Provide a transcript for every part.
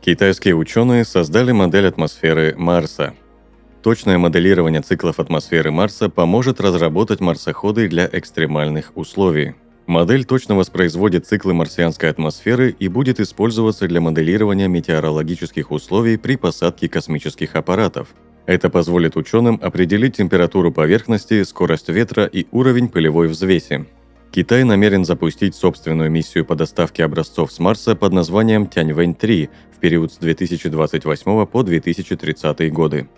Китайские ученые создали модель атмосферы Марса. Точное моделирование циклов атмосферы Марса поможет разработать марсоходы для экстремальных условий. Модель точно воспроизводит циклы марсианской атмосферы и будет использоваться для моделирования метеорологических условий при посадке космических аппаратов. Это позволит ученым определить температуру поверхности, скорость ветра и уровень пылевой взвеси. Китай намерен запустить собственную миссию по доставке образцов с Марса под названием Тяньвэнь-3 в период с 2028 по 2030 годы.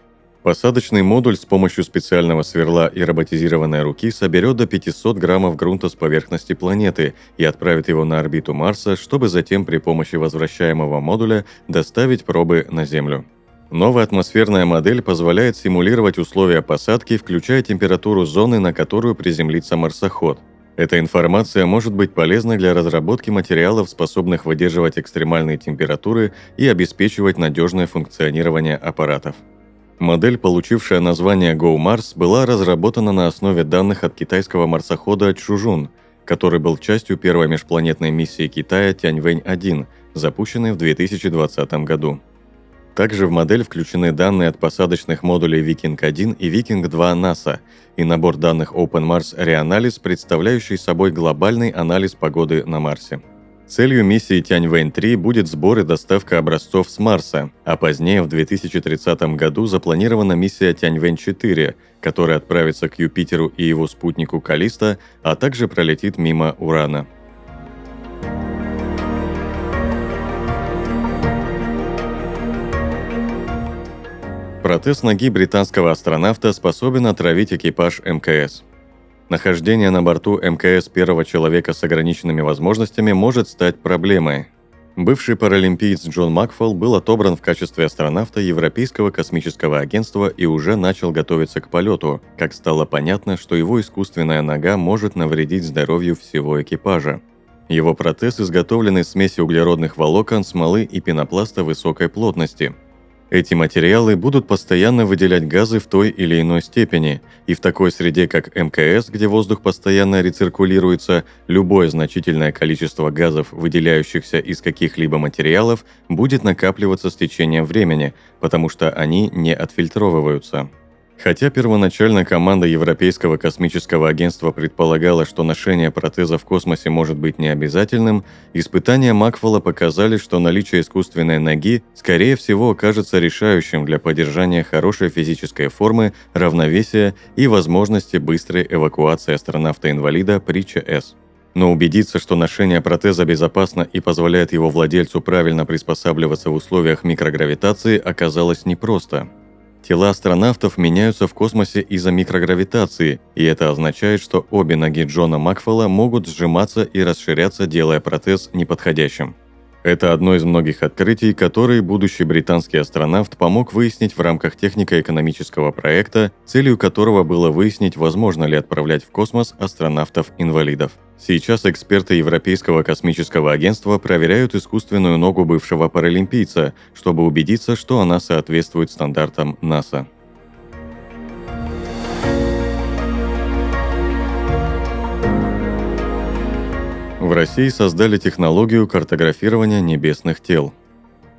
Посадочный модуль с помощью специального сверла и роботизированной руки соберет до 500 граммов грунта с поверхности планеты и отправит его на орбиту Марса, чтобы затем при помощи возвращаемого модуля доставить пробы на Землю. Новая атмосферная модель позволяет симулировать условия посадки, включая температуру зоны, на которую приземлится марсоход – эта информация может быть полезна для разработки материалов, способных выдерживать экстремальные температуры и обеспечивать надежное функционирование аппаратов. Модель, получившая название GoMars, была разработана на основе данных от китайского марсохода Чужун, который был частью первой межпланетной миссии Китая Тяньвэнь-1, запущенной в 2020 году. Также в модель включены данные от посадочных модулей Viking-1 и Viking-2 НАСА и набор данных OpenMars Reanalysis, представляющий собой глобальный анализ погоды на Марсе. Целью миссии Тяньвэнь-3 будет сбор и доставка образцов с Марса, а позднее в 2030 году запланирована миссия Тяньвэнь-4, которая отправится к Юпитеру и его спутнику Калиста, а также пролетит мимо Урана. Протез ноги британского астронавта способен отравить экипаж МКС. Нахождение на борту МКС первого человека с ограниченными возможностями может стать проблемой. Бывший паралимпиец Джон Макфол был отобран в качестве астронавта Европейского космического агентства и уже начал готовиться к полету, как стало понятно, что его искусственная нога может навредить здоровью всего экипажа. Его протез изготовлен из смеси углеродных волокон, смолы и пенопласта высокой плотности – эти материалы будут постоянно выделять газы в той или иной степени, и в такой среде, как МКС, где воздух постоянно рециркулируется, любое значительное количество газов, выделяющихся из каких-либо материалов, будет накапливаться с течением времени, потому что они не отфильтровываются. Хотя первоначально команда Европейского космического агентства предполагала, что ношение протеза в космосе может быть необязательным, испытания Макфола показали, что наличие искусственной ноги, скорее всего, окажется решающим для поддержания хорошей физической формы, равновесия и возможности быстрой эвакуации астронавта-инвалида при ЧС. Но убедиться, что ношение протеза безопасно и позволяет его владельцу правильно приспосабливаться в условиях микрогравитации, оказалось непросто – Тела астронавтов меняются в космосе из-за микрогравитации, и это означает, что обе ноги Джона Макфелла могут сжиматься и расширяться, делая протез неподходящим. Это одно из многих открытий, которые будущий британский астронавт помог выяснить в рамках технико-экономического проекта, целью которого было выяснить, возможно ли отправлять в космос астронавтов-инвалидов. Сейчас эксперты Европейского космического агентства проверяют искусственную ногу бывшего паралимпийца, чтобы убедиться, что она соответствует стандартам НАСА. В России создали технологию картографирования небесных тел.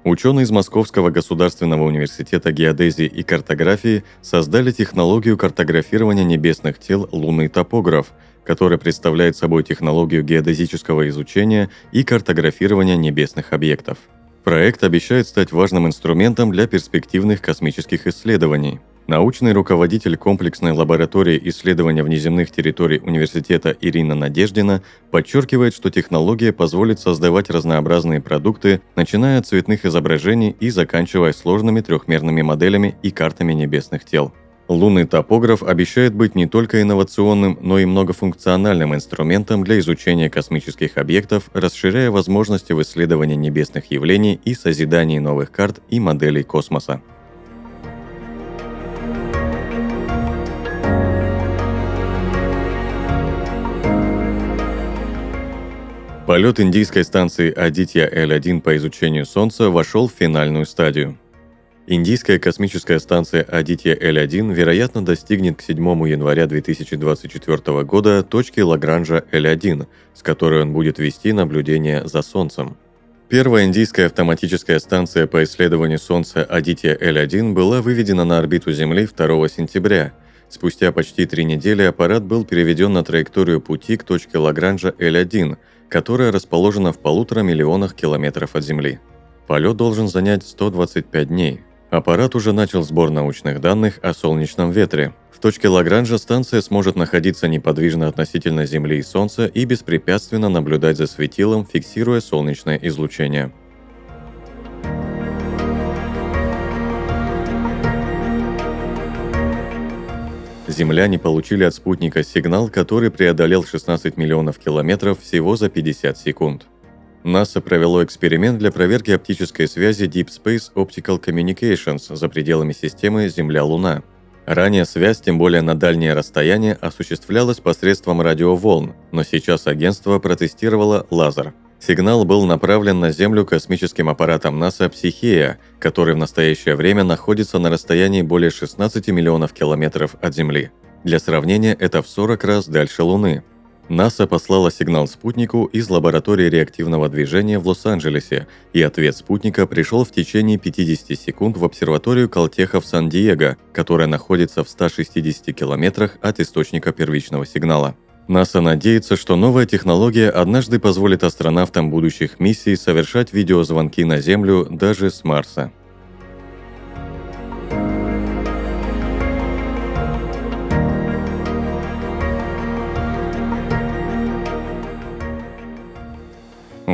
Ученые из Московского государственного университета геодезии и картографии создали технологию картографирования небесных тел «Лунный топограф», которая представляет собой технологию геодезического изучения и картографирования небесных объектов. Проект обещает стать важным инструментом для перспективных космических исследований – Научный руководитель комплексной лаборатории исследования внеземных территорий университета Ирина Надеждина подчеркивает, что технология позволит создавать разнообразные продукты, начиная от цветных изображений и заканчивая сложными трехмерными моделями и картами небесных тел. Лунный топограф обещает быть не только инновационным, но и многофункциональным инструментом для изучения космических объектов, расширяя возможности в исследовании небесных явлений и созидании новых карт и моделей космоса. Полет индийской станции Адитья L1 по изучению Солнца вошел в финальную стадию. Индийская космическая станция Адитья L1 вероятно достигнет к 7 января 2024 года точки Лагранжа L1, с которой он будет вести наблюдение за Солнцем. Первая индийская автоматическая станция по исследованию Солнца Адитья L1 была выведена на орбиту Земли 2 сентября. Спустя почти три недели аппарат был переведен на траекторию пути к точке Лагранжа L1, которая расположена в полутора миллионах километров от Земли. Полет должен занять 125 дней. Аппарат уже начал сбор научных данных о солнечном ветре. В точке Лагранжа станция сможет находиться неподвижно относительно Земли и Солнца и беспрепятственно наблюдать за светилом, фиксируя солнечное излучение. земляне получили от спутника сигнал, который преодолел 16 миллионов километров всего за 50 секунд. НАСА провело эксперимент для проверки оптической связи Deep Space Optical Communications за пределами системы Земля-Луна. Ранее связь, тем более на дальнее расстояние, осуществлялась посредством радиоволн, но сейчас агентство протестировало лазер. Сигнал был направлен на Землю космическим аппаратом НАСА «Психея», который в настоящее время находится на расстоянии более 16 миллионов километров от Земли. Для сравнения, это в 40 раз дальше Луны. НАСА послала сигнал спутнику из лаборатории реактивного движения в Лос-Анджелесе, и ответ спутника пришел в течение 50 секунд в обсерваторию Калтеха в Сан-Диего, которая находится в 160 километрах от источника первичного сигнала. НАСА надеется, что новая технология однажды позволит астронавтам будущих миссий совершать видеозвонки на Землю даже с Марса.